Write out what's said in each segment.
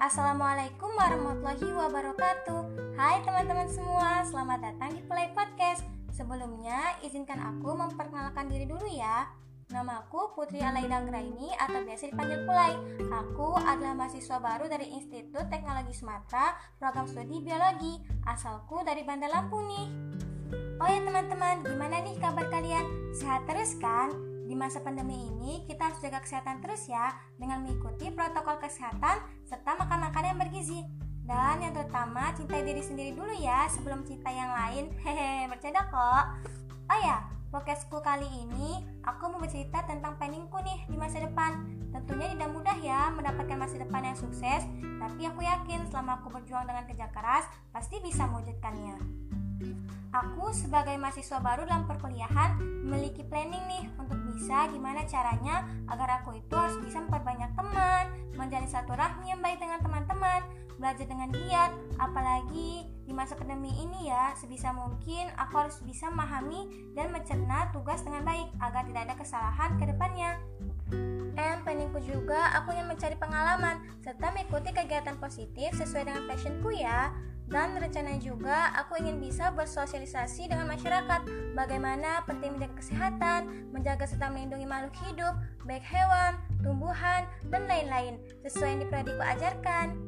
Assalamualaikum warahmatullahi wabarakatuh. Hai teman-teman semua, selamat datang di Play Podcast. Sebelumnya, izinkan aku memperkenalkan diri dulu ya. Nama aku Putri Alaida Graini atau biasa dipanggil Pulai Aku adalah mahasiswa baru dari Institut Teknologi Sumatera Program Studi Biologi. Asalku dari Bandar Lampung Oh ya teman-teman, gimana nih kabar kalian? Sehat terus kan? Di masa pandemi ini, kita harus jaga kesehatan terus ya dengan mengikuti protokol kesehatan serta makan makanan yang bergizi. Dan yang terutama, cintai diri sendiri dulu ya sebelum cinta yang lain. Hehe, bercanda kok. Oh ya, podcastku kali ini aku mau bercerita tentang planningku nih di masa depan. Tentunya tidak mudah ya mendapatkan masa depan yang sukses, tapi aku yakin selama aku berjuang dengan kerja keras, pasti bisa mewujudkannya. Aku sebagai mahasiswa baru dalam perkuliahan memiliki planning nih untuk bisa gimana caranya agar aku itu harus bisa memperbanyak teman, menjadi satu rahmi yang baik dengan teman-teman, belajar dengan giat, apalagi di masa pandemi ini ya, sebisa mungkin aku harus bisa memahami dan mencerna tugas dengan baik agar tidak ada kesalahan ke depannya. And planningku juga aku ingin mencari pengalaman serta mengikuti kegiatan positif sesuai dengan passionku ya. Dan rencananya juga aku ingin bisa bersosialisasi dengan masyarakat bagaimana penting menjaga kesehatan, menjaga serta melindungi makhluk hidup, baik hewan, tumbuhan, dan lain-lain sesuai yang diperadiku ajarkan.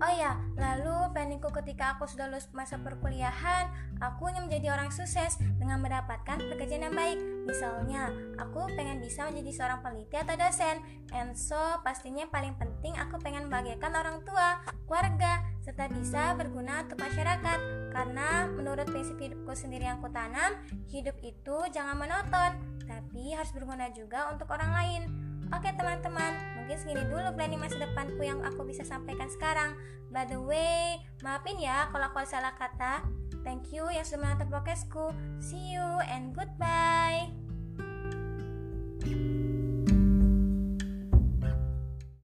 Oh ya, lalu planningku ketika aku sudah lulus masa perkuliahan, aku ingin menjadi orang sukses dengan mendapatkan pekerjaan yang baik. Misalnya, aku pengen bisa menjadi seorang peneliti atau dosen. And so, pastinya paling penting aku pengen membahagiakan orang tua, keluarga, serta bisa berguna untuk masyarakat. Karena menurut prinsip hidupku sendiri yang kutanam, hidup itu jangan monoton, tapi harus berguna juga untuk orang lain. Oke teman-teman, mungkin segini dulu planning masa depanku yang aku bisa sampaikan sekarang. By the way, maafin ya kalau aku salah kata. Thank you yang sudah menonton podcastku. See you and goodbye.